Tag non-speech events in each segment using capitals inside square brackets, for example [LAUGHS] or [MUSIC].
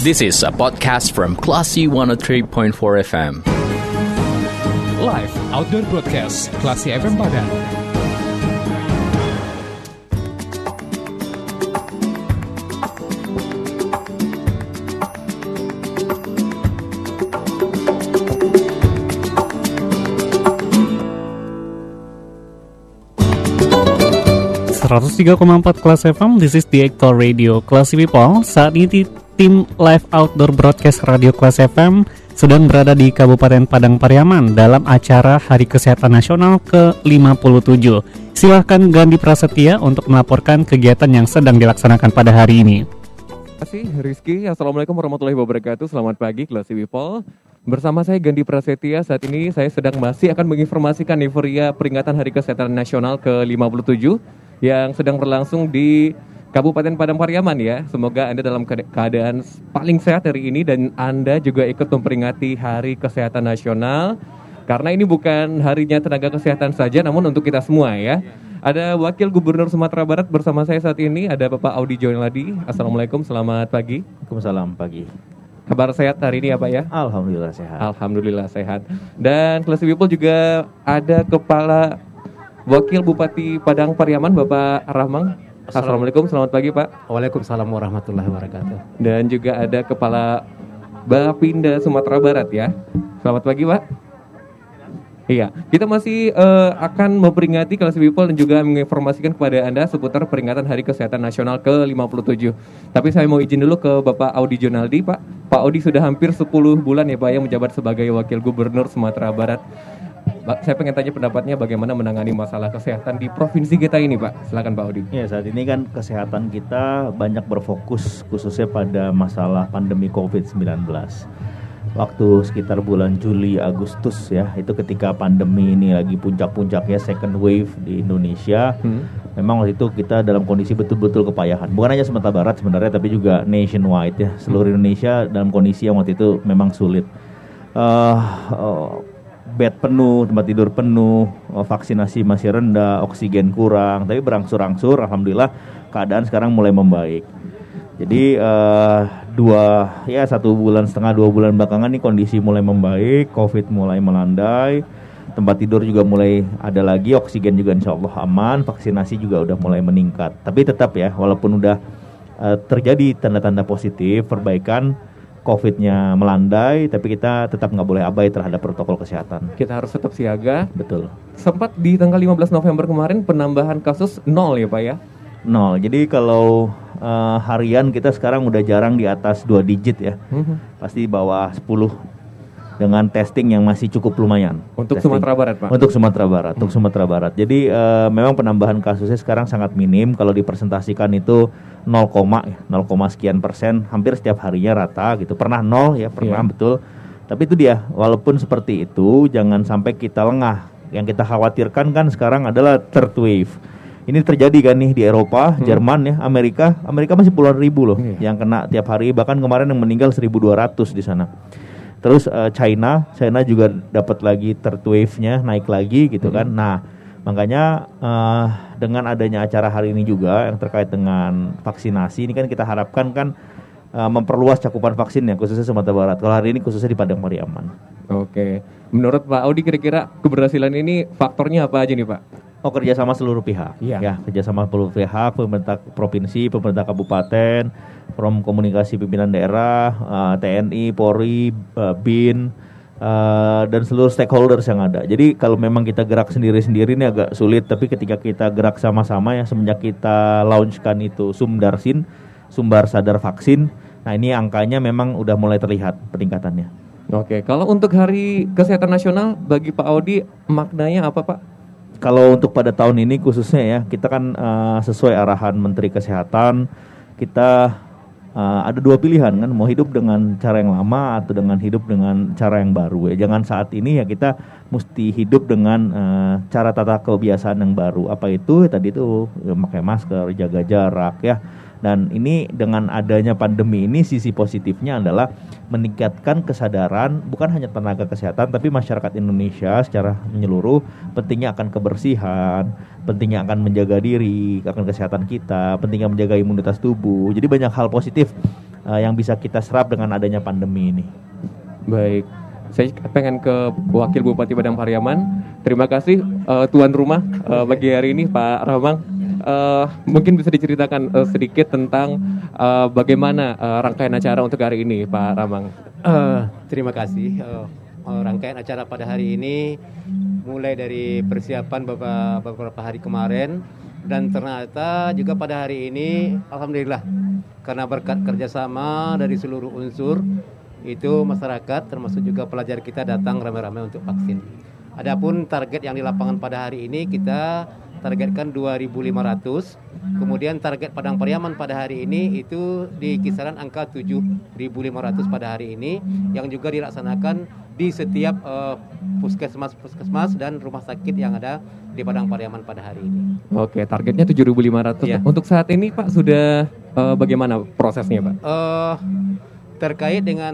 This is a podcast from Classy 103.4 FM. Live Outdoor Broadcast Klasi FM Padang. empat kelas FM, this is the Actor Radio Classy People. Saat ini tim live outdoor broadcast Radio Kelas FM sedang berada di Kabupaten Padang Pariaman dalam acara Hari Kesehatan Nasional ke-57. Silahkan Gandhi Prasetya untuk melaporkan kegiatan yang sedang dilaksanakan pada hari ini. Terima kasih Rizky. Assalamualaikum warahmatullahi wabarakatuh. Selamat pagi Classy People. Bersama saya Gandhi Prasetya, saat ini saya sedang masih akan menginformasikan euforia peringatan Hari Kesehatan Nasional ke-57 yang sedang berlangsung di Kabupaten Padang Pariaman ya. Semoga Anda dalam keadaan paling sehat hari ini dan Anda juga ikut memperingati Hari Kesehatan Nasional. Karena ini bukan harinya tenaga kesehatan saja namun untuk kita semua ya. Ada Wakil Gubernur Sumatera Barat bersama saya saat ini ada Bapak Audi Joeladi. Assalamualaikum, selamat pagi. Waalaikumsalam pagi. Kabar sehat hari ini apa ya? Alhamdulillah sehat. Alhamdulillah sehat. Dan Classy People juga ada Kepala Wakil Bupati Padang Pariaman Bapak Rahmang. Assalamualaikum, selamat pagi Pak. Waalaikumsalam warahmatullahi wabarakatuh. Dan juga ada Kepala Bapinda Sumatera Barat ya. Selamat pagi Pak. Iya, kita masih uh, akan memperingati kelas people dan juga menginformasikan kepada Anda seputar peringatan Hari Kesehatan Nasional ke-57. Tapi saya mau izin dulu ke Bapak Audi Jonaldi, Pak. Pak Audi sudah hampir 10 bulan ya Pak yang menjabat sebagai Wakil Gubernur Sumatera Barat saya pengen tanya pendapatnya bagaimana menangani masalah kesehatan di provinsi kita ini, Pak. Silakan Pak Odi. Ya, saat ini kan kesehatan kita banyak berfokus khususnya pada masalah pandemi COVID-19. Waktu sekitar bulan Juli Agustus ya, itu ketika pandemi ini lagi puncak-puncaknya second wave di Indonesia. Hmm. Memang waktu itu kita dalam kondisi betul-betul kepayahan. Bukan hanya Sumatera Barat sebenarnya tapi juga nationwide ya. Seluruh Indonesia dalam kondisi yang waktu itu memang sulit. Uh, uh, bed penuh, tempat tidur penuh, oh, vaksinasi masih rendah, oksigen kurang, tapi berangsur-angsur, alhamdulillah keadaan sekarang mulai membaik. Jadi uh, dua ya satu bulan setengah dua bulan belakangan ini kondisi mulai membaik, COVID mulai melandai, tempat tidur juga mulai ada lagi, oksigen juga insya Allah aman, vaksinasi juga udah mulai meningkat. Tapi tetap ya, walaupun udah uh, terjadi tanda-tanda positif, perbaikan COVID-nya melandai, tapi kita tetap nggak boleh abai terhadap protokol kesehatan. Kita harus tetap siaga. Betul. Sempat di tanggal 15 November kemarin penambahan kasus nol ya Pak ya? Nol. Jadi kalau uh, harian kita sekarang udah jarang di atas dua digit ya. Mm -hmm. Pasti bawah 10 dengan testing yang masih cukup lumayan. Untuk testing. Sumatera Barat, Pak. Untuk Sumatera Barat, hmm. untuk Sumatera Barat. Jadi uh, memang penambahan kasusnya sekarang sangat minim kalau dipresentasikan itu 0, 0, sekian persen, hampir setiap harinya rata gitu. Pernah nol ya, pernah yeah. betul. Tapi itu dia, walaupun seperti itu jangan sampai kita lengah. Yang kita khawatirkan kan sekarang adalah third wave. Ini terjadi kan nih di Eropa, hmm. Jerman ya, Amerika. Amerika masih puluhan ribu loh yeah. yang kena tiap hari, bahkan kemarin yang meninggal 1200 di sana. Terus uh, China, China juga dapat lagi third wave-nya naik lagi gitu kan. hmm. kan. Nah, makanya uh, dengan adanya acara hari ini juga yang terkait dengan vaksinasi ini kan kita harapkan kan uh, memperluas cakupan vaksinnya khususnya Sumatera Barat. Kalau hari ini khususnya di Padang Pariaman. Oke. Menurut Pak Audi kira-kira keberhasilan ini faktornya apa aja nih Pak? Oh kerjasama seluruh pihak. Iya. Ya kerjasama seluruh pihak, pemerintah provinsi, pemerintah kabupaten, Forum Komunikasi Pimpinan Daerah, uh, eh, TNI, Polri, uh, BIN, uh, dan seluruh stakeholders yang ada. Jadi kalau memang kita gerak sendiri-sendiri ini agak sulit, tapi ketika kita gerak sama-sama ya semenjak kita launchkan itu Sumdarsin, Sumbar Sadar Vaksin, nah ini angkanya memang udah mulai terlihat peningkatannya. Oke, kalau untuk Hari Kesehatan Nasional bagi Pak Audi maknanya apa Pak? Kalau untuk pada tahun ini khususnya ya, kita kan uh, sesuai arahan Menteri Kesehatan, kita uh, ada dua pilihan kan mau hidup dengan cara yang lama atau dengan hidup dengan cara yang baru ya. Jangan saat ini ya kita mesti hidup dengan uh, cara tata kebiasaan yang baru. Apa itu? Tadi itu ya, pakai masker jaga jarak ya dan ini dengan adanya pandemi ini sisi positifnya adalah meningkatkan kesadaran bukan hanya tenaga kesehatan tapi masyarakat Indonesia secara menyeluruh pentingnya akan kebersihan, pentingnya akan menjaga diri, akan kesehatan kita, pentingnya menjaga imunitas tubuh. Jadi banyak hal positif uh, yang bisa kita serap dengan adanya pandemi ini. Baik. Saya pengen ke Wakil Bupati Padang Pariaman. Terima kasih uh, tuan rumah uh, bagi hari ini Pak Ramang. Uh, mungkin bisa diceritakan uh, sedikit tentang uh, bagaimana uh, rangkaian acara untuk hari ini, Pak Ramang. Uh, terima kasih. Uh, rangkaian acara pada hari ini mulai dari persiapan beberapa, beberapa hari kemarin dan ternyata juga pada hari ini, alhamdulillah, karena berkat kerjasama dari seluruh unsur itu masyarakat termasuk juga pelajar kita datang ramai-ramai untuk vaksin. Adapun target yang di lapangan pada hari ini kita targetkan 2.500. Kemudian target Padang Pariaman pada hari ini itu di kisaran angka 7.500 pada hari ini yang juga dilaksanakan di setiap uh, puskesmas puskesmas dan rumah sakit yang ada di Padang Pariaman pada hari ini. Oke, targetnya 7.500. Ya. Untuk saat ini Pak sudah uh, bagaimana prosesnya Pak? Uh, terkait dengan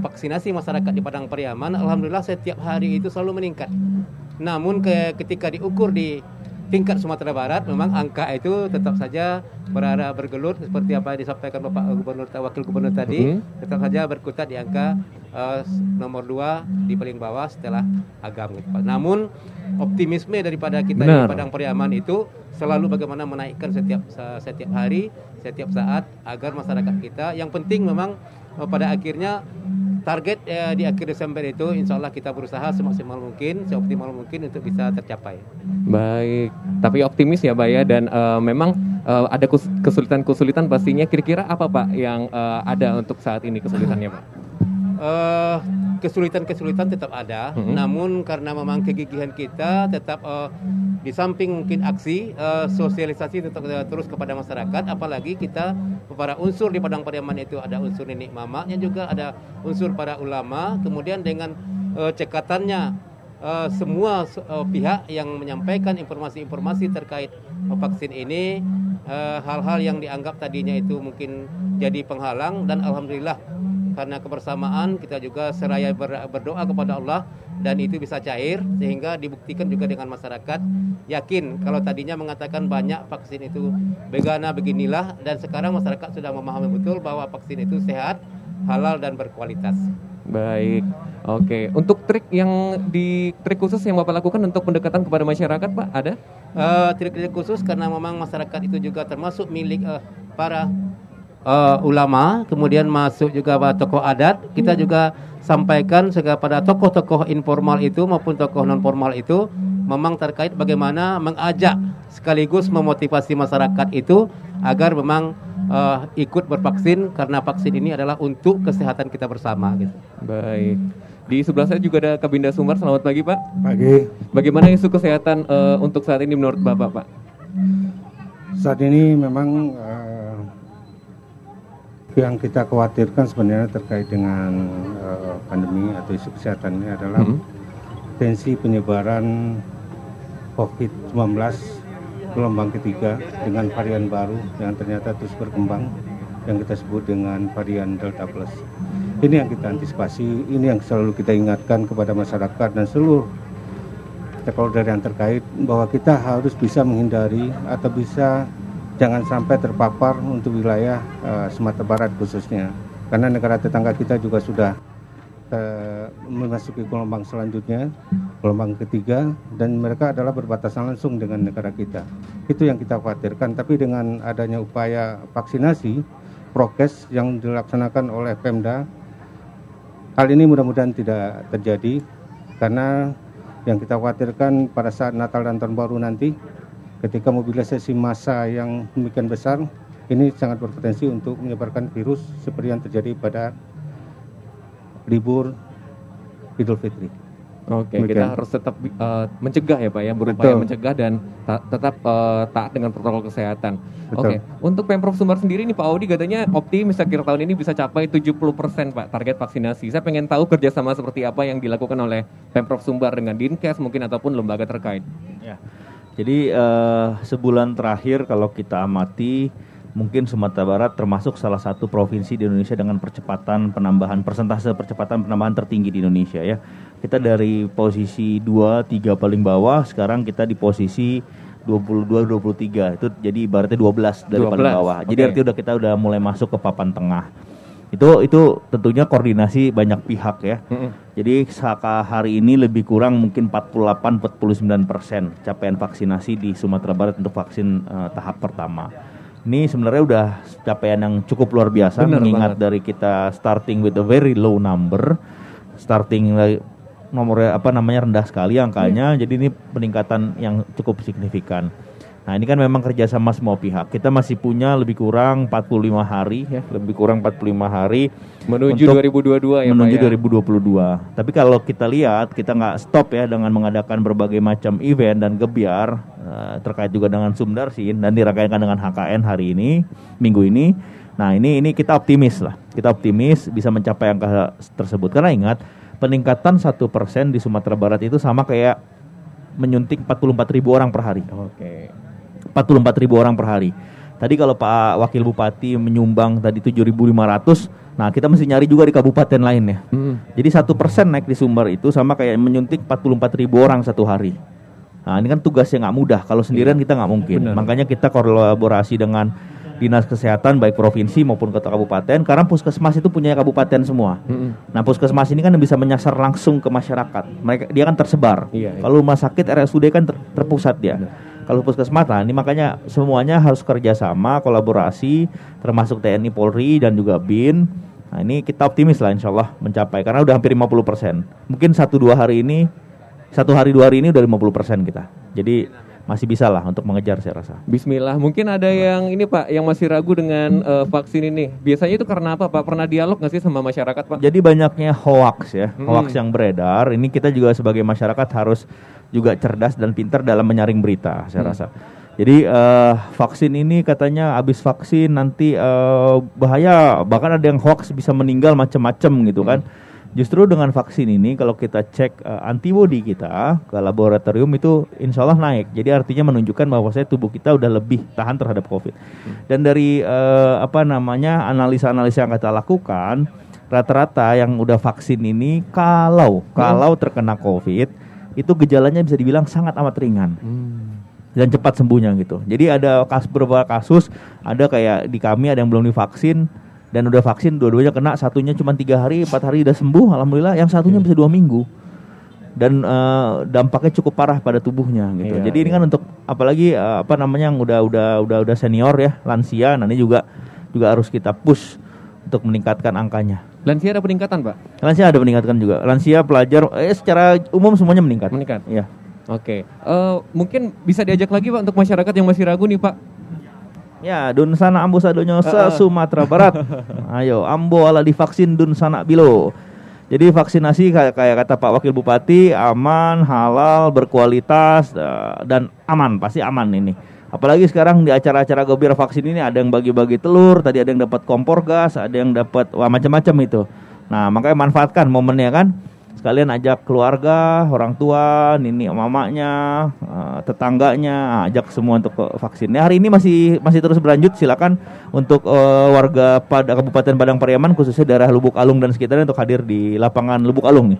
vaksinasi masyarakat di Padang Pariaman, alhamdulillah setiap hari itu selalu meningkat. Namun ke, ketika diukur di tingkat Sumatera Barat, memang angka itu tetap saja berada bergelut seperti apa yang disampaikan Bapak Gubernur Wakil Gubernur tadi, mm -hmm. tetap saja berkutat di angka uh, nomor dua di paling bawah setelah agam. Gitu, Namun optimisme daripada kita Benar. di Padang Pariaman itu selalu bagaimana menaikkan setiap setiap hari, setiap saat agar masyarakat kita yang penting memang eh, pada akhirnya target eh, di akhir Desember itu insya Allah kita berusaha semaksimal mungkin, seoptimal mungkin untuk bisa tercapai. Baik, tapi optimis ya Pak ya dan uh, memang uh, ada kesulitan-kesulitan pastinya. Kira-kira apa Pak yang uh, ada untuk saat ini kesulitannya Pak? Uh, kesulitan-kesulitan tetap ada, mm -hmm. namun karena memang kegigihan kita tetap uh, di samping mungkin aksi uh, sosialisasi tetap uh, terus kepada masyarakat, apalagi kita para unsur di Padang Pariaman itu ada unsur nenek mamanya juga ada unsur para ulama, kemudian dengan uh, cekatannya uh, semua uh, pihak yang menyampaikan informasi-informasi terkait vaksin ini hal-hal uh, yang dianggap tadinya itu mungkin jadi penghalang dan alhamdulillah karena kebersamaan kita juga seraya ber, berdoa kepada Allah dan itu bisa cair sehingga dibuktikan juga dengan masyarakat yakin kalau tadinya mengatakan banyak vaksin itu begana beginilah dan sekarang masyarakat sudah memahami betul bahwa vaksin itu sehat, halal dan berkualitas. Baik. Oke, untuk trik yang di trik khusus yang Bapak lakukan untuk pendekatan kepada masyarakat, Pak, ada? Uh, trik-trik khusus karena memang masyarakat itu juga termasuk milik uh, para uh, ulama, kemudian masuk juga pada tokoh adat, kita juga sampaikan kepada tokoh-tokoh informal itu maupun tokoh non formal itu memang terkait bagaimana mengajak sekaligus memotivasi masyarakat itu agar memang uh, ikut bervaksin karena vaksin ini adalah untuk kesehatan kita bersama gitu. Baik. Di sebelah saya juga ada Kabinda Sumar. Selamat pagi, Pak. Pagi. Bagaimana isu kesehatan uh, untuk saat ini menurut Bapak, Pak? Saat ini memang uh, yang kita khawatirkan sebenarnya terkait dengan uh, pandemi atau isu kesehatan ini adalah hmm. tensi penyebaran COVID-19 gelombang ketiga dengan varian baru yang ternyata terus berkembang yang kita sebut dengan varian Delta Plus. Ini yang kita antisipasi, ini yang selalu kita ingatkan kepada masyarakat dan seluruh stakeholder yang terkait bahwa kita harus bisa menghindari atau bisa jangan sampai terpapar untuk wilayah uh, Sumatera Barat khususnya. Karena negara tetangga kita juga sudah uh, memasuki gelombang selanjutnya gelombang ketiga dan mereka adalah berbatasan langsung dengan negara kita. Itu yang kita khawatirkan. Tapi dengan adanya upaya vaksinasi prokes yang dilaksanakan oleh Pemda hal ini mudah-mudahan tidak terjadi. Karena yang kita khawatirkan pada saat Natal dan Tahun Baru nanti ketika mobilisasi massa yang demikian besar ini sangat berpotensi untuk menyebarkan virus seperti yang terjadi pada libur Idul Fitri. Oke, Demikian. kita harus tetap uh, mencegah ya Pak ya, berupaya Betul. mencegah dan ta tetap uh, taat dengan protokol kesehatan. Oke, untuk Pemprov Sumbar sendiri nih Pak Audi katanya optimis akhir tahun ini bisa capai 70% Pak target vaksinasi. Saya pengen tahu kerjasama seperti apa yang dilakukan oleh Pemprov Sumbar dengan Dinkes mungkin ataupun lembaga terkait. Ya. Jadi uh, sebulan terakhir kalau kita amati mungkin Sumatera Barat termasuk salah satu provinsi di Indonesia dengan percepatan penambahan persentase percepatan penambahan tertinggi di Indonesia ya. Kita dari posisi 2 3 paling bawah sekarang kita di posisi 22 23 itu jadi ibaratnya 12 dari 12, paling bawah. Jadi oke. artinya udah kita udah mulai masuk ke papan tengah. Itu itu tentunya koordinasi banyak pihak ya. Mm-mm. Jadi saka hari ini lebih kurang mungkin 48-49 persen capaian vaksinasi di Sumatera Barat untuk vaksin eh, tahap pertama. Ini sebenarnya udah capaian yang cukup luar biasa Bener mengingat banget. dari kita starting with a very low number, starting nomornya apa namanya rendah sekali angkanya, Iya. jadi ini peningkatan yang cukup signifikan. Nah ini kan memang kerjasama semua pihak. Kita masih punya lebih kurang 45 hari ya, lebih kurang 45 hari Menuju untuk 2022 ya menuju Pak ya. 2022. Tapi kalau kita lihat, kita nggak stop ya dengan mengadakan berbagai macam event dan gebiar eh, terkait juga dengan Sumdarsin dan dirangkaikan dengan HKN hari ini, minggu ini. Nah ini ini kita optimis lah, kita optimis bisa mencapai angka tersebut. Karena ingat peningkatan satu persen di Sumatera Barat itu sama kayak menyuntik 44 ribu orang per hari. Oke. 44 ribu orang per hari. Tadi kalau Pak Wakil Bupati menyumbang tadi 7.500, nah kita mesti nyari juga di kabupaten lainnya. Mm. Jadi satu persen naik di Sumber itu sama kayak menyuntik 44 ribu orang satu hari. Nah ini kan tugasnya nggak mudah. Kalau sendirian kita nggak mungkin. Benar. Makanya kita kolaborasi dengan dinas kesehatan baik provinsi maupun kota kabupaten. Karena puskesmas itu punya kabupaten semua. Mm-mm. Nah puskesmas ini kan bisa menyasar langsung ke masyarakat. Mereka dia kan tersebar. Iya, iya. Kalau rumah sakit RSUD kan ter- terpusat dia. Kalau puskesmas, nah ini makanya semuanya harus kerjasama, kolaborasi, termasuk TNI, Polri dan juga BIN. Nah ini kita optimis lah Insya Allah mencapai karena udah hampir 50 persen. Mungkin satu dua hari ini, satu hari dua hari ini udah 50 persen kita. Jadi masih bisa lah untuk mengejar saya rasa. Bismillah. Mungkin ada yang ini Pak, yang masih ragu dengan eh, vaksin ini. Biasanya itu karena apa Pak? Pernah dialog nggak sih sama masyarakat Pak? Jadi banyaknya hoax ya, Hmm. hoax yang beredar. Ini kita juga sebagai masyarakat harus juga cerdas dan pintar dalam menyaring berita, saya rasa. Jadi eh, vaksin ini katanya habis vaksin nanti eh, bahaya, bahkan ada yang hoax bisa meninggal macam-macam gitu kan. Justru dengan vaksin ini kalau kita cek eh, antibody kita ke laboratorium itu insya Allah naik. Jadi artinya menunjukkan bahwa saya tubuh kita udah lebih tahan terhadap COVID. Dan dari eh, apa namanya analisa-analisa yang kita lakukan, rata-rata yang udah vaksin ini kalau kalau terkena COVID itu gejalanya bisa dibilang sangat amat ringan dan cepat sembuhnya gitu. Jadi ada kas beberapa kasus ada kayak di kami ada yang belum divaksin dan udah vaksin dua-duanya kena satunya cuma tiga hari empat hari udah sembuh alhamdulillah yang satunya bisa dua minggu dan eh, dampaknya cukup parah pada tubuhnya gitu. Iya, Jadi ini kan untuk apalagi eh, apa namanya yang udah udah udah udah senior ya lansia nanti juga juga harus kita push untuk meningkatkan angkanya. Lansia ada peningkatan Pak? Lansia ada meningkatkan juga. Lansia pelajar eh secara umum semuanya meningkat. Meningkat. Iya. Oke. Eh, mungkin bisa diajak lagi Pak untuk masyarakat yang masih ragu nih Pak. Ya, dun sana ambo sadonyo se Ah, ah. Sumatera Barat. [LAUGHS] Ayo, ambo ala divaksin dun sana bilo. Jadi vaksinasi kayak, kayak kata Pak Wakil Bupati aman, halal, berkualitas eh, dan aman, pasti aman ini. Apalagi sekarang di acara-acara gembira vaksin ini ada yang bagi-bagi telur, tadi ada yang dapat kompor gas, ada yang dapat wah macam-macam itu. Nah, makanya manfaatkan momennya kan. Sekalian ajak keluarga, orang tua, nini mamanya, eh, tetangganya, ajak semua untuk vaksin. Nah, hari ini masih masih terus berlanjut. Silakan untuk eh, warga pada Kabupaten Padang Pariaman khususnya daerah Lubuk Alung dan sekitarnya untuk hadir di lapangan Lubuk Alung.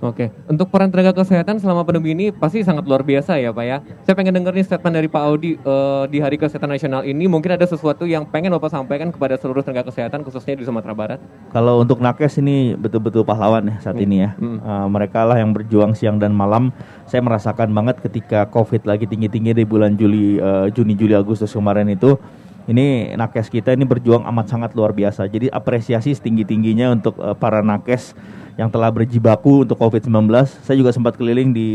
Oke, untuk peran tenaga kesehatan selama pandemi ini pasti sangat luar biasa ya Pak ya. Saya pengen denger nih statement dari Pak Audi eh, di Hari Kesehatan Nasional ini. Mungkin ada sesuatu yang pengen Bapak sampaikan kepada seluruh tenaga kesehatan khususnya di Sumatera Barat. Kalau untuk nakes ini betul-betul pahlawan ya saat ini ya. Hmm. Eh, mereka lah yang berjuang siang dan malam. Saya merasakan banget ketika COVID lagi tinggi-tinggi di bulan Juli, eh, Juni, Juli, Agustus kemarin itu. Ini nakes kita ini berjuang amat sangat luar biasa. Jadi apresiasi setinggi-tingginya untuk eh, para nakes yang telah berjibaku untuk COVID-19. Saya juga sempat keliling di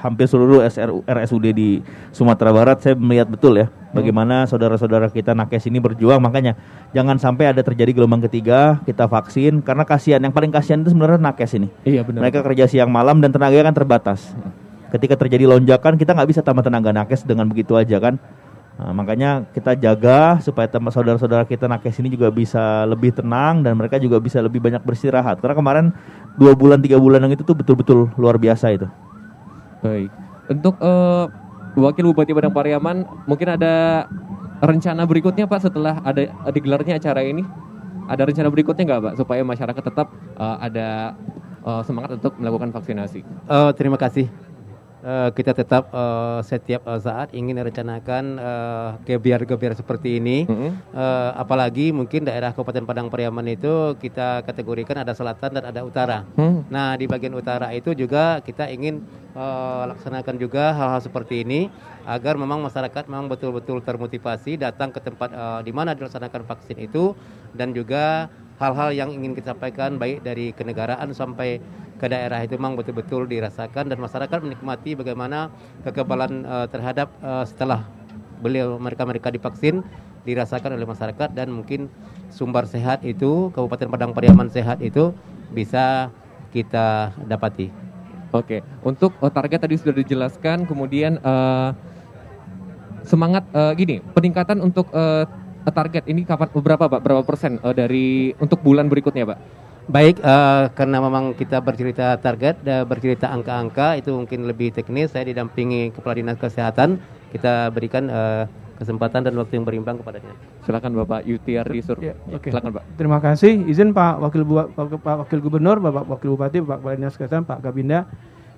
hampir seluruh SRU, RSUD di Sumatera Barat. Saya melihat betul ya bagaimana saudara-saudara kita nakes ini berjuang. Makanya jangan sampai ada terjadi gelombang ketiga kita vaksin karena kasihan. Yang paling kasihan itu sebenarnya nakes ini. Iya benar. Mereka kerja siang malam dan tenaganya kan terbatas. Ketika terjadi lonjakan kita nggak bisa tambah tenaga nakes dengan begitu aja kan. Nah, makanya kita jaga supaya teman saudara-saudara kita nakes ini juga bisa lebih tenang dan mereka juga bisa lebih banyak beristirahat. Karena kemarin dua bulan tiga bulan yang itu tuh betul-betul luar biasa itu. Baik. Untuk eh, Wakil Bupati Padang Pariaman, mungkin ada rencana berikutnya Pak setelah ada digelarnya acara ini? Ada rencana berikutnya nggak Pak supaya masyarakat tetap uh, ada uh, semangat untuk melakukan vaksinasi? Uh, terima kasih. Uh, kita tetap uh, setiap uh, saat ingin merencanakan uh, gebiar-gebiar seperti ini. Mm -hmm. uh, apalagi mungkin daerah Kabupaten Padang Pariaman itu kita kategorikan ada selatan dan ada utara. Mm. Nah di bagian utara itu juga kita ingin uh, laksanakan juga hal-hal seperti ini agar memang masyarakat memang betul-betul termotivasi datang ke tempat uh, di mana dilaksanakan vaksin itu dan juga hal-hal yang ingin kita sampaikan baik dari kenegaraan sampai ke daerah itu memang betul-betul dirasakan dan masyarakat menikmati bagaimana kekebalan uh, terhadap uh, setelah beliau mereka-mereka divaksin dirasakan oleh masyarakat dan mungkin sumber sehat itu Kabupaten Padang Pariaman sehat itu bisa kita dapati. Oke, untuk uh, target tadi sudah dijelaskan, kemudian uh, semangat uh, gini, peningkatan untuk uh, target ini kapan berapa Pak? Berapa persen uh, dari untuk bulan berikutnya, Pak? Baik, uh, karena memang kita bercerita target dan bercerita angka-angka itu mungkin lebih teknis. Saya didampingi Kepala Dinas Kesehatan. Kita berikan uh, kesempatan dan waktu yang berimbang kepadanya. Silakan Bapak Yutiar Sur. Ya, okay. Silakan Pak. Terima kasih. Izin Pak Wakil Bu Pak Wakil Gubernur, Bapak Wakil Bupati, Bapak Kepala Dinas Kesehatan, Pak Gabinda.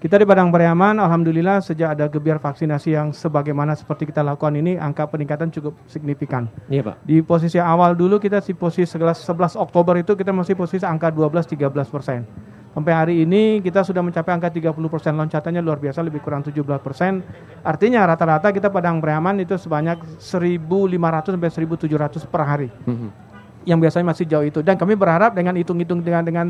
Kita di Padang Pariaman, Alhamdulillah sejak ada gebiar vaksinasi yang sebagaimana seperti kita lakukan ini, angka peningkatan cukup signifikan. Iya Pak. Di posisi awal dulu kita di posisi 11, 11 Oktober itu kita masih posisi angka 12-13 persen. Sampai hari ini kita sudah mencapai angka 30 persen loncatannya luar biasa lebih kurang 17 persen. Artinya rata-rata kita Padang Pariaman itu sebanyak 1.500 sampai 1.700 per hari. Mm -hmm. Yang biasanya masih jauh itu. Dan kami berharap dengan hitung-hitung dengan dengan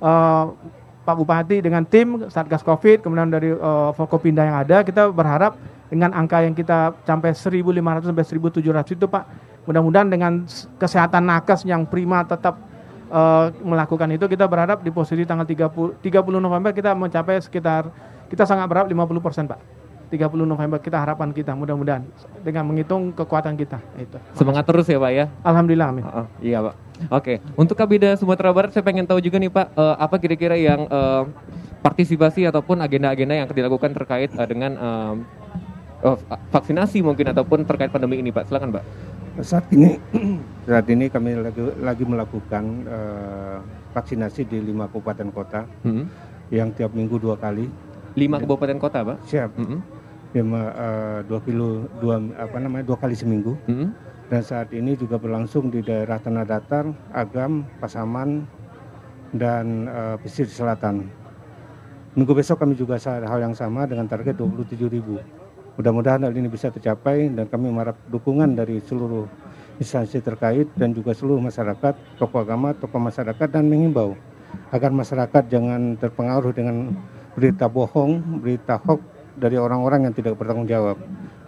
uh, Pak Bupati dengan tim Satgas Covid, kemudian dari uh, Forkopinda yang ada, kita berharap dengan angka yang kita sampai 1.500 sampai 1.700 itu Pak, mudah-mudahan dengan kesehatan nakes yang prima tetap uh, melakukan itu, kita berharap di posisi tanggal 30, 30 November kita mencapai sekitar, kita sangat berharap 50 persen Pak. 30 November kita harapan kita mudah-mudahan dengan menghitung kekuatan kita itu. Semangat terus ya Pak ya. Alhamdulillah amin. Uh, uh, iya Pak. Oke, untuk Kabida Sumatera Barat saya pengen tahu juga nih Pak, uh, apa kira-kira yang uh, partisipasi ataupun agenda-agenda yang dilakukan terkait uh, dengan uh, uh, vaksinasi mungkin ataupun terkait pandemi ini Pak. Silakan Pak. Saat ini [CLEARS THROAT] saat ini kami lagi lagi melakukan uh, vaksinasi di lima kabupaten kota hmm. yang tiap minggu dua kali. Lima kabupaten kota, Pak? Siap. Hmm. Lima uh, dua kilo dua apa namanya dua kali seminggu. Hmm dan saat ini juga berlangsung di daerah Tanah Datar, Agam, Pasaman, dan uh, Pesisir Selatan. Minggu besok kami juga hal yang sama dengan target 27 ribu. Mudah-mudahan hal ini bisa tercapai dan kami mengharap dukungan dari seluruh instansi terkait dan juga seluruh masyarakat, tokoh agama, tokoh masyarakat dan mengimbau agar masyarakat jangan terpengaruh dengan berita bohong, berita hoax dari orang-orang yang tidak bertanggung jawab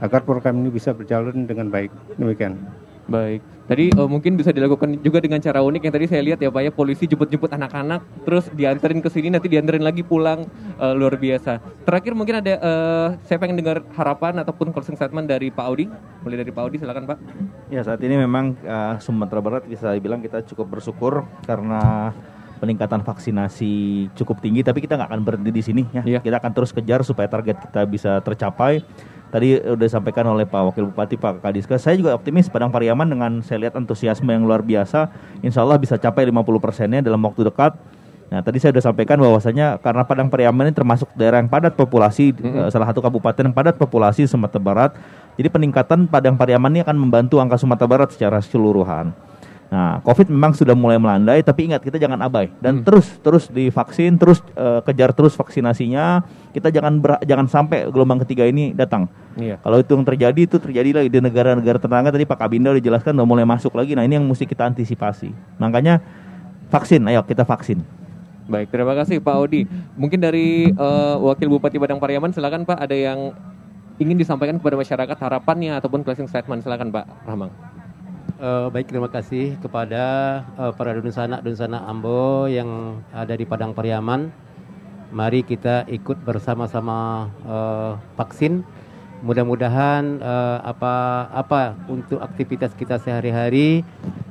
agar program ini bisa berjalan dengan baik. Demikian. Baik. Tadi uh, mungkin bisa dilakukan juga dengan cara unik yang tadi saya lihat ya Pak ya polisi jemput-jemput anak-anak terus dianterin ke sini nanti dianterin lagi pulang uh, luar biasa. Terakhir mungkin ada uh, saya pengen dengar harapan ataupun closing statement dari Pak Audi. Mulai dari Pak Audi silakan Pak. Ya saat ini memang uh, Sumatera Barat bisa dibilang kita cukup bersyukur karena peningkatan vaksinasi cukup tinggi tapi kita nggak akan berhenti di sini ya. Yeah. Kita akan terus kejar supaya target kita bisa tercapai. Tadi sudah disampaikan oleh Pak Wakil Bupati Pak Kadiska, saya juga optimis Padang Pariaman dengan saya lihat antusiasme yang luar biasa, insya Allah bisa capai 50 persennya dalam waktu dekat. Nah, tadi saya sudah sampaikan bahwasanya karena Padang Pariaman ini termasuk daerah yang padat populasi, mm -hmm. salah satu kabupaten yang padat populasi Sumatera Barat. Jadi peningkatan Padang Pariaman ini akan membantu angka Sumatera Barat secara keseluruhan. Nah, COVID memang sudah mulai melandai, tapi ingat kita jangan abai dan hmm. terus terus divaksin, terus uh, kejar terus vaksinasinya. Kita jangan ber, jangan sampai gelombang ketiga ini datang. Iya. Kalau itu yang terjadi itu terjadi lagi di negara-negara tetangga tadi Pak Kabinda udah jelaskan udah mulai masuk lagi. Nah, ini yang mesti kita antisipasi. Makanya vaksin, ayo kita vaksin. Baik, terima kasih Pak Odi. Mungkin dari uh, Wakil Bupati Padang Pariaman, silakan Pak ada yang ingin disampaikan kepada masyarakat harapannya ataupun closing statement, silakan Pak Rahmang. Uh, baik terima kasih kepada uh, para dunsana dunsana Ambo yang ada di Padang Pariaman. Mari kita ikut bersama-sama uh, vaksin mudah-mudahan eh, apa apa untuk aktivitas kita sehari-hari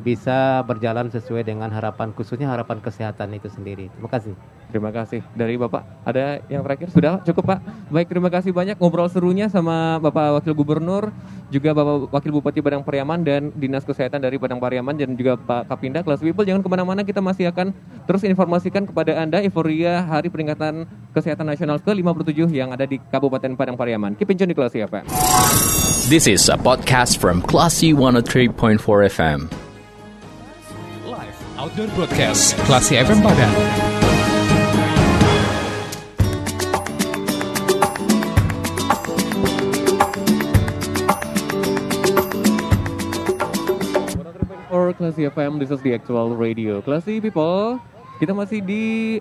bisa berjalan sesuai dengan harapan khususnya harapan kesehatan itu sendiri. Terima kasih. Terima kasih dari Bapak. Ada yang terakhir sudah cukup Pak. Baik terima kasih banyak ngobrol serunya sama Bapak Wakil Gubernur, juga Bapak Wakil Bupati Padang Pariaman dan Dinas Kesehatan dari Padang Pariaman dan juga Pak Kapinda. Kelas People jangan ke mana-mana kita masih akan terus informasikan kepada Anda euforia Hari Peringatan Kesehatan Nasional ke-57 yang ada di Kabupaten Padang Pariaman. Keep in tune di Kelas FM. This is a podcast from Classy 103.4 FM. Live Outdoor Broadcast Klasi FM Padang. For Classy FM, this is the actual radio. Classy People, kita masih di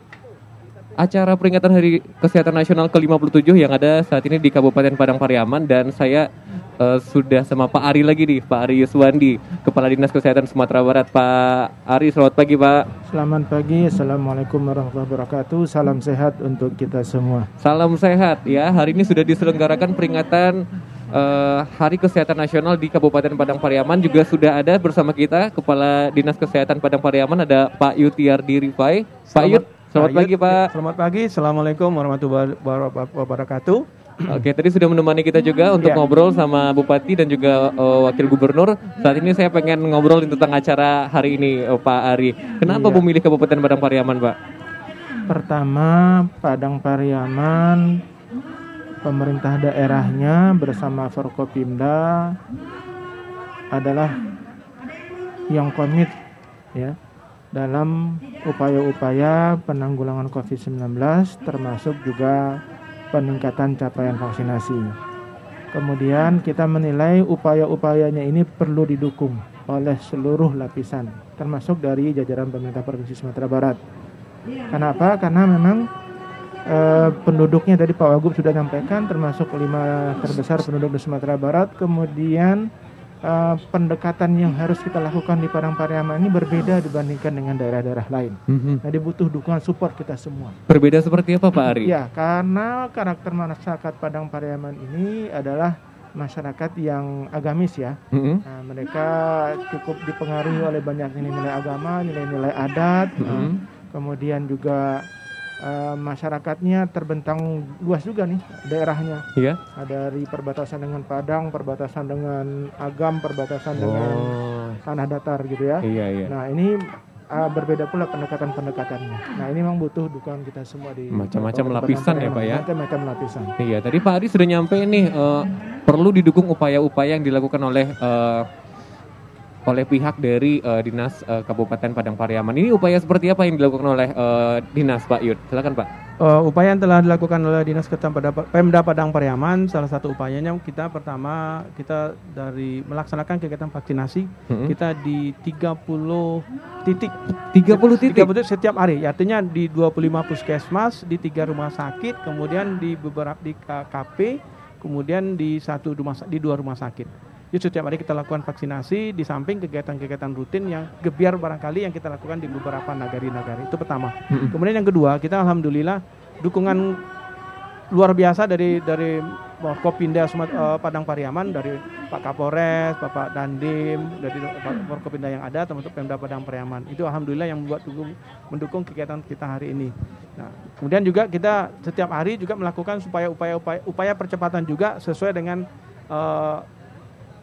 acara peringatan Hari Kesehatan Nasional ke-57 yang ada saat ini di Kabupaten Padang Pariaman dan saya eh, sudah sama Pak Ari lagi nih, Pak Ari Yuswandi, Kepala Dinas Kesehatan Sumatera Barat. Pak Ari, selamat pagi Pak. Selamat pagi, Assalamualaikum warahmatullahi wabarakatuh. Salam sehat untuk kita semua. Salam sehat ya. Hari ini sudah diselenggarakan peringatan eh, Hari Kesehatan Nasional di Kabupaten Padang Pariaman juga sudah ada bersama kita Kepala Dinas Kesehatan Padang Pariaman ada Pak Yutiardi Rifai. Pak Yut, selamat Pak pagi. Pak. Selamat pagi. Assalamualaikum warahmatullahi wabarakatuh. Oke, tadi sudah menemani kita juga untuk Ya. ngobrol sama Bupati dan juga eh, Wakil Gubernur. Saat ini saya pengen ngobrolin tentang acara hari ini, eh, Pak Ari. Kenapa Iya. memilih Kabupaten Padang Pariaman, Pak? Pertama, Padang Pariaman, pemerintah daerahnya bersama Forkopimda adalah yang komit ya dalam upaya-upaya penanggulangan COVID-19 termasuk juga peningkatan capaian vaksinasi. Kemudian kita menilai upaya-upayanya ini perlu didukung oleh seluruh lapisan, termasuk dari jajaran pemerintah Provinsi Sumatera Barat. Kenapa? Karena memang eh, penduduknya tadi Pak Wagub sudah nyampaikan, termasuk lima terbesar penduduk di Sumatera Barat. Kemudian eh, pendekatan yang harus kita lakukan di Padang Pariaman ini berbeda dibandingkan dengan daerah-daerah lain. Nah, dibutuh dukungan support kita semua. Berbeda seperti apa, Pak Ari? Ya, karena karakter masyarakat Padang Pariaman ini adalah masyarakat yang agamis ya. Mm-mm. Nah, mereka cukup dipengaruhi oleh banyak nilai-nilai agama, nilai-nilai adat. Mhm. Nah, kemudian juga eh, masyarakatnya terbentang luas juga nih daerahnya. Iya. Ada dari perbatasan dengan Padang, perbatasan dengan Agam, perbatasan dengan Oh, tanah datar gitu ya. iya iya. Nah, ini uh, berbeda pula pendekatan-pendekatannya. Nah, ini memang butuh dukungan kita semua di Macam-macam lapisan ya. Pak, ya? Macam-macam lapisan. Iya, tadi Pak Ari sudah nyampe nih eh, perlu didukung upaya-upaya yang dilakukan oleh eh, oleh pihak dari eh, Dinas eh, Kabupaten Padang Pariaman. Ini upaya seperti apa yang dilakukan oleh eh, Dinas Pak Yud? Silakan Pak. Uh, upaya yang telah dilakukan oleh Dinas pada Pemda Padang Pariaman, salah satu upayanya kita pertama kita dari melaksanakan kegiatan vaksinasi Mm-mm. kita di 30 titik 30 titik. 30 titik setiap hari. Artinya di 25 puskesmas, di tiga rumah sakit, kemudian di beberapa di K- KP, kemudian di satu rumah di dua rumah sakit. Jadi setiap hari kita lakukan vaksinasi di samping kegiatan-kegiatan rutin yang gebiar barangkali yang kita lakukan di beberapa nagari-nagari. Itu pertama. Mm-mm. Kemudian yang kedua, kita alhamdulillah dukungan luar biasa dari dari Forkopinda Sumat- eh, Padang Pariaman dari Pak Kapolres, Bapak Dandim, dari Pak Forkopinda yang ada termasuk Pemda Padang Pariaman. Itu alhamdulillah yang membuat dukung, mendukung kegiatan kita hari ini. Nah, kemudian juga kita setiap hari juga melakukan supaya upaya upaya, upaya percepatan juga sesuai dengan eh,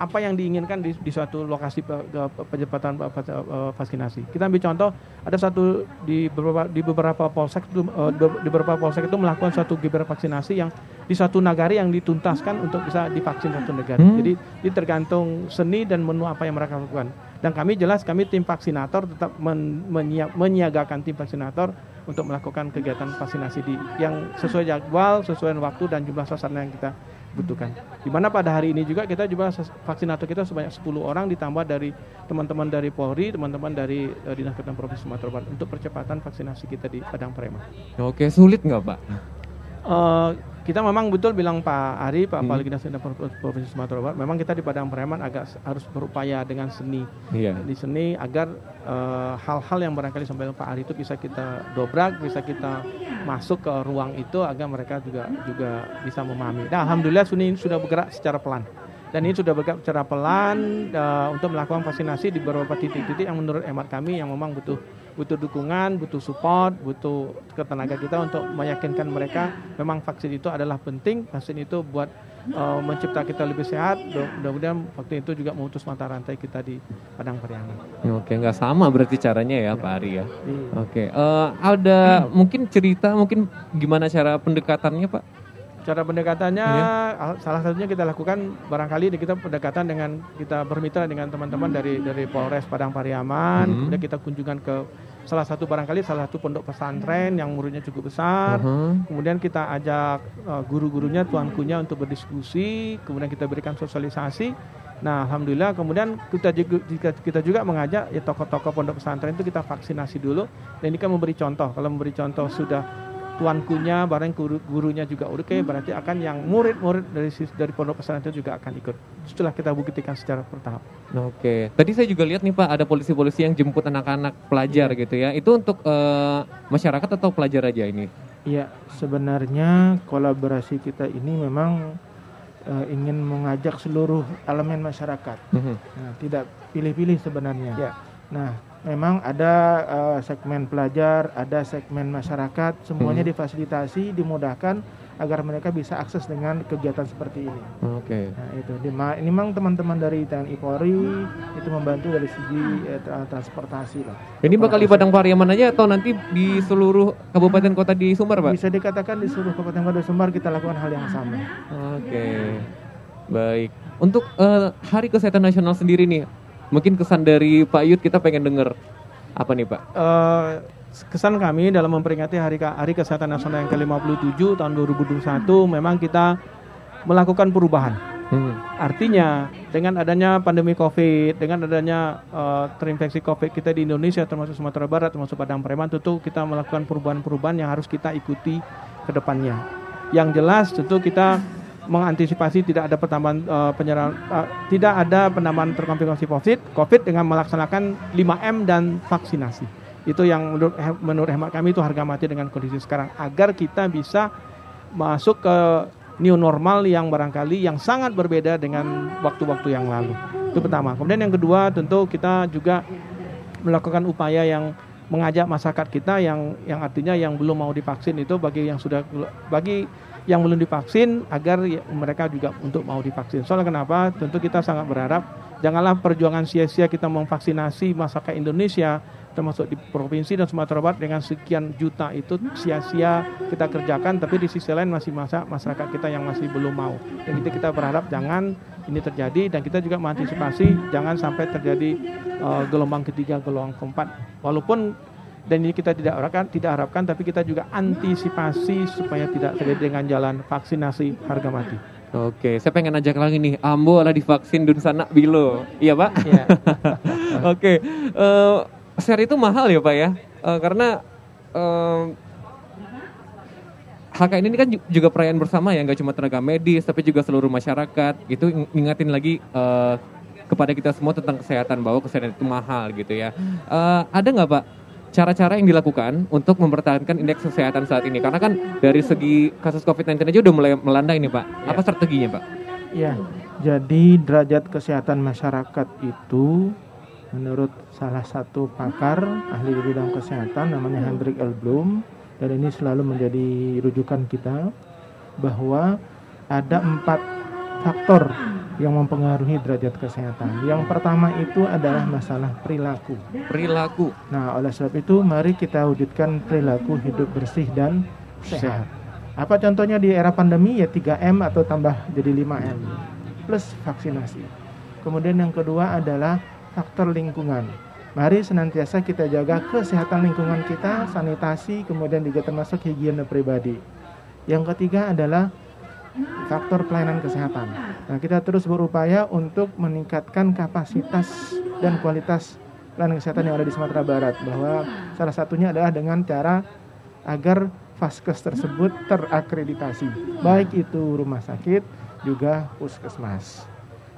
apa yang diinginkan di, di suatu lokasi pe- ke- percepatan eh, vaksinasi. Kita ambil contoh ada satu di beberapa di beberapa polsek itu eh, di beberapa polsek itu melakukan suatu gibar vaksinasi yang di suatu nagari yang dituntaskan untuk bisa divaksin satu negara. Hmm. Jadi ini tergantung seni dan menu apa yang mereka lakukan. Dan kami jelas kami tim vaksinator tetap men- menyia- menyiagakan tim vaksinator untuk melakukan kegiatan vaksinasi di yang sesuai jadwal, sesuai waktu dan jumlah sasaran yang kita butuhkan. Di mana pada hari ini juga kita juga vaksinator kita sebanyak 10 orang ditambah dari teman-teman dari Polri, teman-teman dari eh, Dinas Kesehatan Provinsi Sumatera Barat untuk percepatan vaksinasi kita di Padang Pariaman. Oke, sulit nggak Pak? Eh, kita memang betul bilang Pak Ari, Pak Hmm. Kepala Dinas Seni Provinsi Sumatera Barat, memang kita di Padang Pariaman agak harus berupaya dengan seni Iya. di seni agar eh, hal-hal yang barangkali sampai Pak Ari itu bisa kita dobrak, bisa kita masuk ke ruang itu agar mereka juga juga bisa memahami. Nah, alhamdulillah seni ini sudah bergerak secara pelan. Dan ini sudah bergerak secara pelan eh, untuk melakukan vaksinasi di beberapa titik-titik yang menurut hemat kami yang memang butuh butuh dukungan, butuh support, butuh ketenaga kita untuk meyakinkan mereka memang vaksin itu adalah penting, vaksin itu buat eh, mencipta kita lebih sehat. Mudah- Mudah-mudahan vaksin itu juga memutus mata rantai kita di Padang Pariaman. Oke, nggak sama berarti caranya ya, Pak Ari ya. Iya. Oke, eh, ada mungkin cerita, mungkin gimana cara pendekatannya, Pak? Cara pendekatannya Iya. al- salah satunya kita lakukan barangkali kita pendekatan dengan kita bermitra dengan teman-teman dari dari Polres Padang Pariaman, Mhm. kemudian kita kunjungan ke salah satu barangkali salah satu pondok pesantren yang muridnya cukup besar. Mhm. Kemudian kita ajak uh, guru-gurunya, tuankunya untuk berdiskusi, kemudian kita berikan sosialisasi. Nah, alhamdulillah kemudian kita juga kita, kita juga mengajak ya tokoh-tokoh pondok pesantren itu kita vaksinasi dulu. Dan ini kan memberi contoh. Kalau memberi contoh sudah tuankunya, barang guru, gurunya juga oke, berarti akan yang murid-murid dari dari pondok pesantren juga akan ikut. Setelah kita buktikan secara bertahap. Oke, tadi saya juga lihat nih Pak, ada polisi-polisi yang jemput anak-anak pelajar gitu ya. Itu untuk eh, masyarakat atau pelajar aja ini? Iya, sebenarnya kolaborasi kita ini memang eh, ingin mengajak seluruh elemen masyarakat. Mhm. Nah, tidak pilih-pilih sebenarnya. Ya. Nah, memang ada eh, segmen pelajar, ada segmen masyarakat, semuanya Hmm. difasilitasi, dimudahkan agar mereka bisa akses dengan kegiatan seperti ini. Oke. Nah, itu Di ini memang teman-teman dari TNI Polri itu membantu dari segi eh, tra- transportasi lah. Ini bakal di Padang Pariaman aja atau nanti di seluruh kabupaten kota di Sumbar, Pak? Bisa dikatakan di seluruh Kabupaten Kota Sumbar kita lakukan hal yang sama. Oke, baik. Untuk eh, Hari Kesehatan Nasional sendiri nih, mungkin kesan dari Pak Yud kita pengen denger apa nih Pak? Eh, kesan kami dalam memperingati Hari Hari Kesehatan Nasional yang ke-57 tahun 2021 memang kita melakukan perubahan. Hmm. Artinya dengan adanya pandemi Covid, dengan adanya eh, terinfeksi Covid kita di Indonesia termasuk Sumatera Barat termasuk Padang Pariaman tentu kita melakukan perubahan-perubahan yang harus kita ikuti ke depannya. Yang jelas tentu kita mengantisipasi tidak ada pertambahan eh, penyerahan eh, tidak ada penambahan terkomplikasi Covid, Covid dengan melaksanakan 5M dan vaksinasi. Itu yang menurut menurut hemat kami itu harga mati dengan kondisi sekarang agar kita bisa masuk ke new normal yang barangkali yang sangat berbeda dengan waktu-waktu yang lalu. Itu pertama. Kemudian yang kedua tentu kita juga melakukan upaya yang mengajak masyarakat kita yang yang artinya yang belum mau divaksin itu bagi yang sudah bagi yang belum divaksin agar ya- mereka juga untuk mau divaksin. Soalnya kenapa? Tentu kita sangat berharap janganlah perjuangan sia-sia kita memvaksinasi masyarakat Indonesia termasuk di provinsi dan Sumatera Barat dengan sekian juta itu sia-sia kita kerjakan tapi di sisi lain masih masa masyarakat kita yang masih belum mau dan kita kita berharap jangan ini terjadi dan kita juga mengantisipasi jangan sampai terjadi eh, gelombang ketiga gelombang keempat walaupun dan ini kita tidak harapkan tidak harapkan tapi kita juga antisipasi supaya tidak terjadi dengan jalan vaksinasi harga mati Oke, saya pengen ajak lagi nih, Ambo lah divaksin dun sana bilo. Iya Pak? Iya. [LAUGHS] Oke, eh, share itu mahal ya Pak ya? Eh, karena eh, HKN ini kan ju- juga perayaan bersama ya, nggak cuma tenaga medis, tapi juga seluruh masyarakat. Itu ing- ingatin lagi eh, kepada kita semua tentang kesehatan bahwa kesehatan itu mahal gitu ya. Eh, ada nggak Pak cara-cara yang dilakukan untuk mempertahankan indeks kesehatan saat ini? Karena kan dari segi kasus COVID-19 aja udah mulai melanda ini Pak. Apa strateginya Pak? Ya, jadi derajat kesehatan masyarakat itu menurut salah satu pakar ahli di bidang kesehatan namanya Hendrik L. Bloom dan ini selalu menjadi rujukan kita bahwa ada empat faktor yang mempengaruhi derajat kesehatan. Yang pertama itu adalah masalah perilaku. Perilaku. Nah, oleh sebab itu mari kita wujudkan perilaku hidup bersih dan sehat. Apa contohnya di era pandemi ya 3M atau tambah jadi 5M plus vaksinasi. Kemudian yang kedua adalah faktor lingkungan. Mari senantiasa kita jaga kesehatan lingkungan kita, sanitasi, kemudian juga termasuk higiene pribadi. Yang ketiga adalah faktor pelayanan kesehatan. Nah, kita terus berupaya untuk meningkatkan kapasitas dan kualitas pelayanan kesehatan yang ada di Sumatera Barat bahwa salah satunya adalah dengan cara agar vaskes tersebut terakreditasi, baik itu rumah sakit juga puskesmas.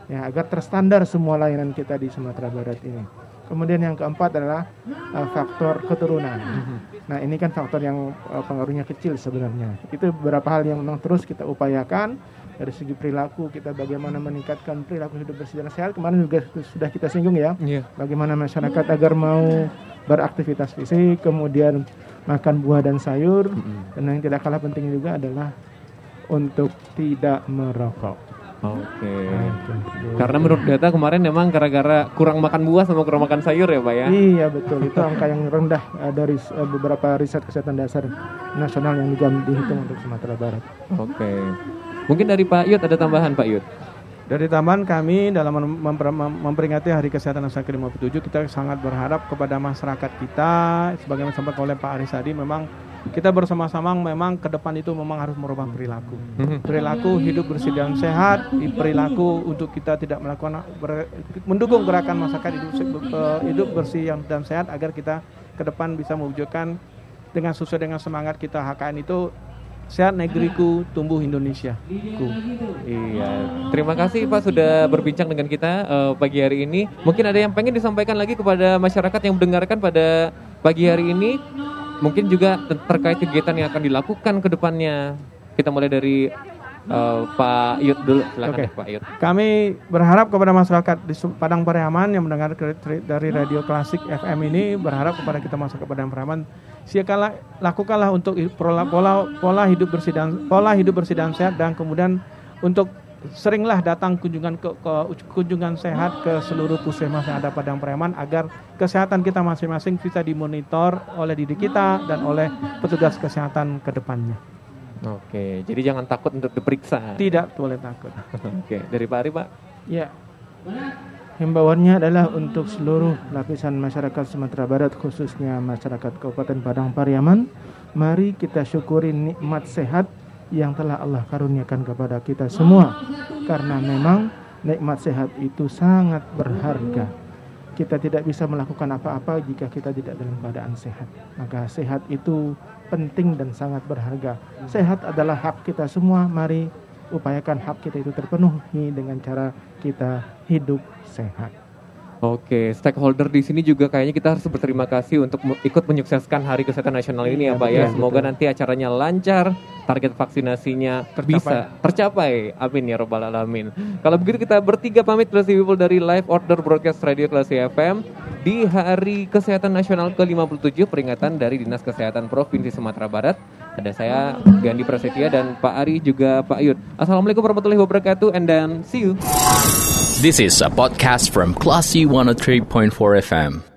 Ya, agar terstandar semua layanan kita di Sumatera Barat ini. Kemudian yang keempat adalah uh, faktor keturunan. Nah, ini kan faktor yang uh, pengaruhnya kecil sebenarnya. Itu beberapa hal yang memang terus kita upayakan dari segi perilaku kita bagaimana meningkatkan perilaku hidup bersih dan sehat kemarin juga sudah kita singgung ya Iya. bagaimana masyarakat agar mau beraktivitas fisik kemudian makan buah dan sayur dan yang tidak kalah penting juga adalah untuk tidak merokok Oke. Karena menurut data kemarin memang gara-gara kurang makan buah sama kurang makan sayur ya, Pak ya. Iya betul itu angka yang rendah eh, dari eh, beberapa riset kesehatan dasar nasional yang digam- dihitung untuk Sumatera Barat. Oke. Mungkin dari Pak Yud ada tambahan Pak Yud. Dari tambahan kami dalam mem- mem- mem- memperingati Hari Kesehatan Nasional ke-57 kita sangat berharap kepada masyarakat kita sebagaimana disampaikan oleh Pak Aris tadi memang kita bersama-sama memang ke depan itu memang harus merubah perilaku. Perilaku hidup bersih dan sehat, perilaku untuk kita tidak melakukan ber- mendukung gerakan masyarakat hidup, hidup bersih yang dan sehat agar kita ke depan bisa mewujudkan dengan sesuai dengan semangat kita HKN itu sehat negeriku, tumbuh Indonesia. Ku. Iya. Terima kasih Pak sudah berbincang dengan kita eh, pagi hari ini. Mungkin ada yang pengen disampaikan lagi kepada masyarakat yang mendengarkan pada pagi hari ini. Mungkin juga ter- terkait kegiatan yang akan dilakukan ke depannya. Kita mulai dari eh, Pak Yud dulu. Silakan deh, Pak Yud. Kami berharap kepada masyarakat di Padang Pariaman yang mendengar dari radio klasik FM ini berharap kepada kita masyarakat Padang Pariaman silakanlah lakukanlah untuk pola, pola pola hidup bersih dan pola hidup bersih dan sehat dan kemudian untuk seringlah datang kunjungan ke, ke kunjungan sehat ke seluruh puskesmas yang ada Padang Pariaman agar kesehatan kita masing-masing bisa dimonitor oleh diri kita dan oleh petugas kesehatan ke depannya. Oke, jadi jangan takut untuk diperiksa. Tidak boleh takut. [LAUGHS] Oke, dari Pak Ari Pak. Ya. Himbauannya adalah untuk seluruh lapisan masyarakat Sumatera Barat khususnya masyarakat Kabupaten Padang Pariaman, mari kita syukuri nikmat sehat yang telah Allah karuniakan kepada kita semua. Karena memang nikmat sehat itu sangat berharga. Kita tidak bisa melakukan apa-apa jika kita tidak dalam keadaan sehat. Maka sehat itu penting dan sangat berharga. Sehat adalah hak kita semua. Mari upayakan hak kita itu terpenuhi dengan cara kita hidup sehat. Oke, stakeholder di sini juga kayaknya kita harus berterima kasih untuk ikut menyukseskan Hari Kesehatan Nasional ini ya Pak ya. Semoga nanti acaranya lancar, target vaksinasinya bisa tercapai. Amin ya robbal alamin. Kalau begitu kita bertiga pamit Classy People dari Live Order Broadcast Radio Classy FM di Hari Kesehatan Nasional ke-57 peringatan dari Dinas Kesehatan Provinsi Sumatera Barat. Ada saya Gandhi Prasetya dan Pak Ari juga Pak Yud. Assalamualaikum warahmatullahi wabarakatuh and then see you. This is a podcast from Classy 103.4 FM.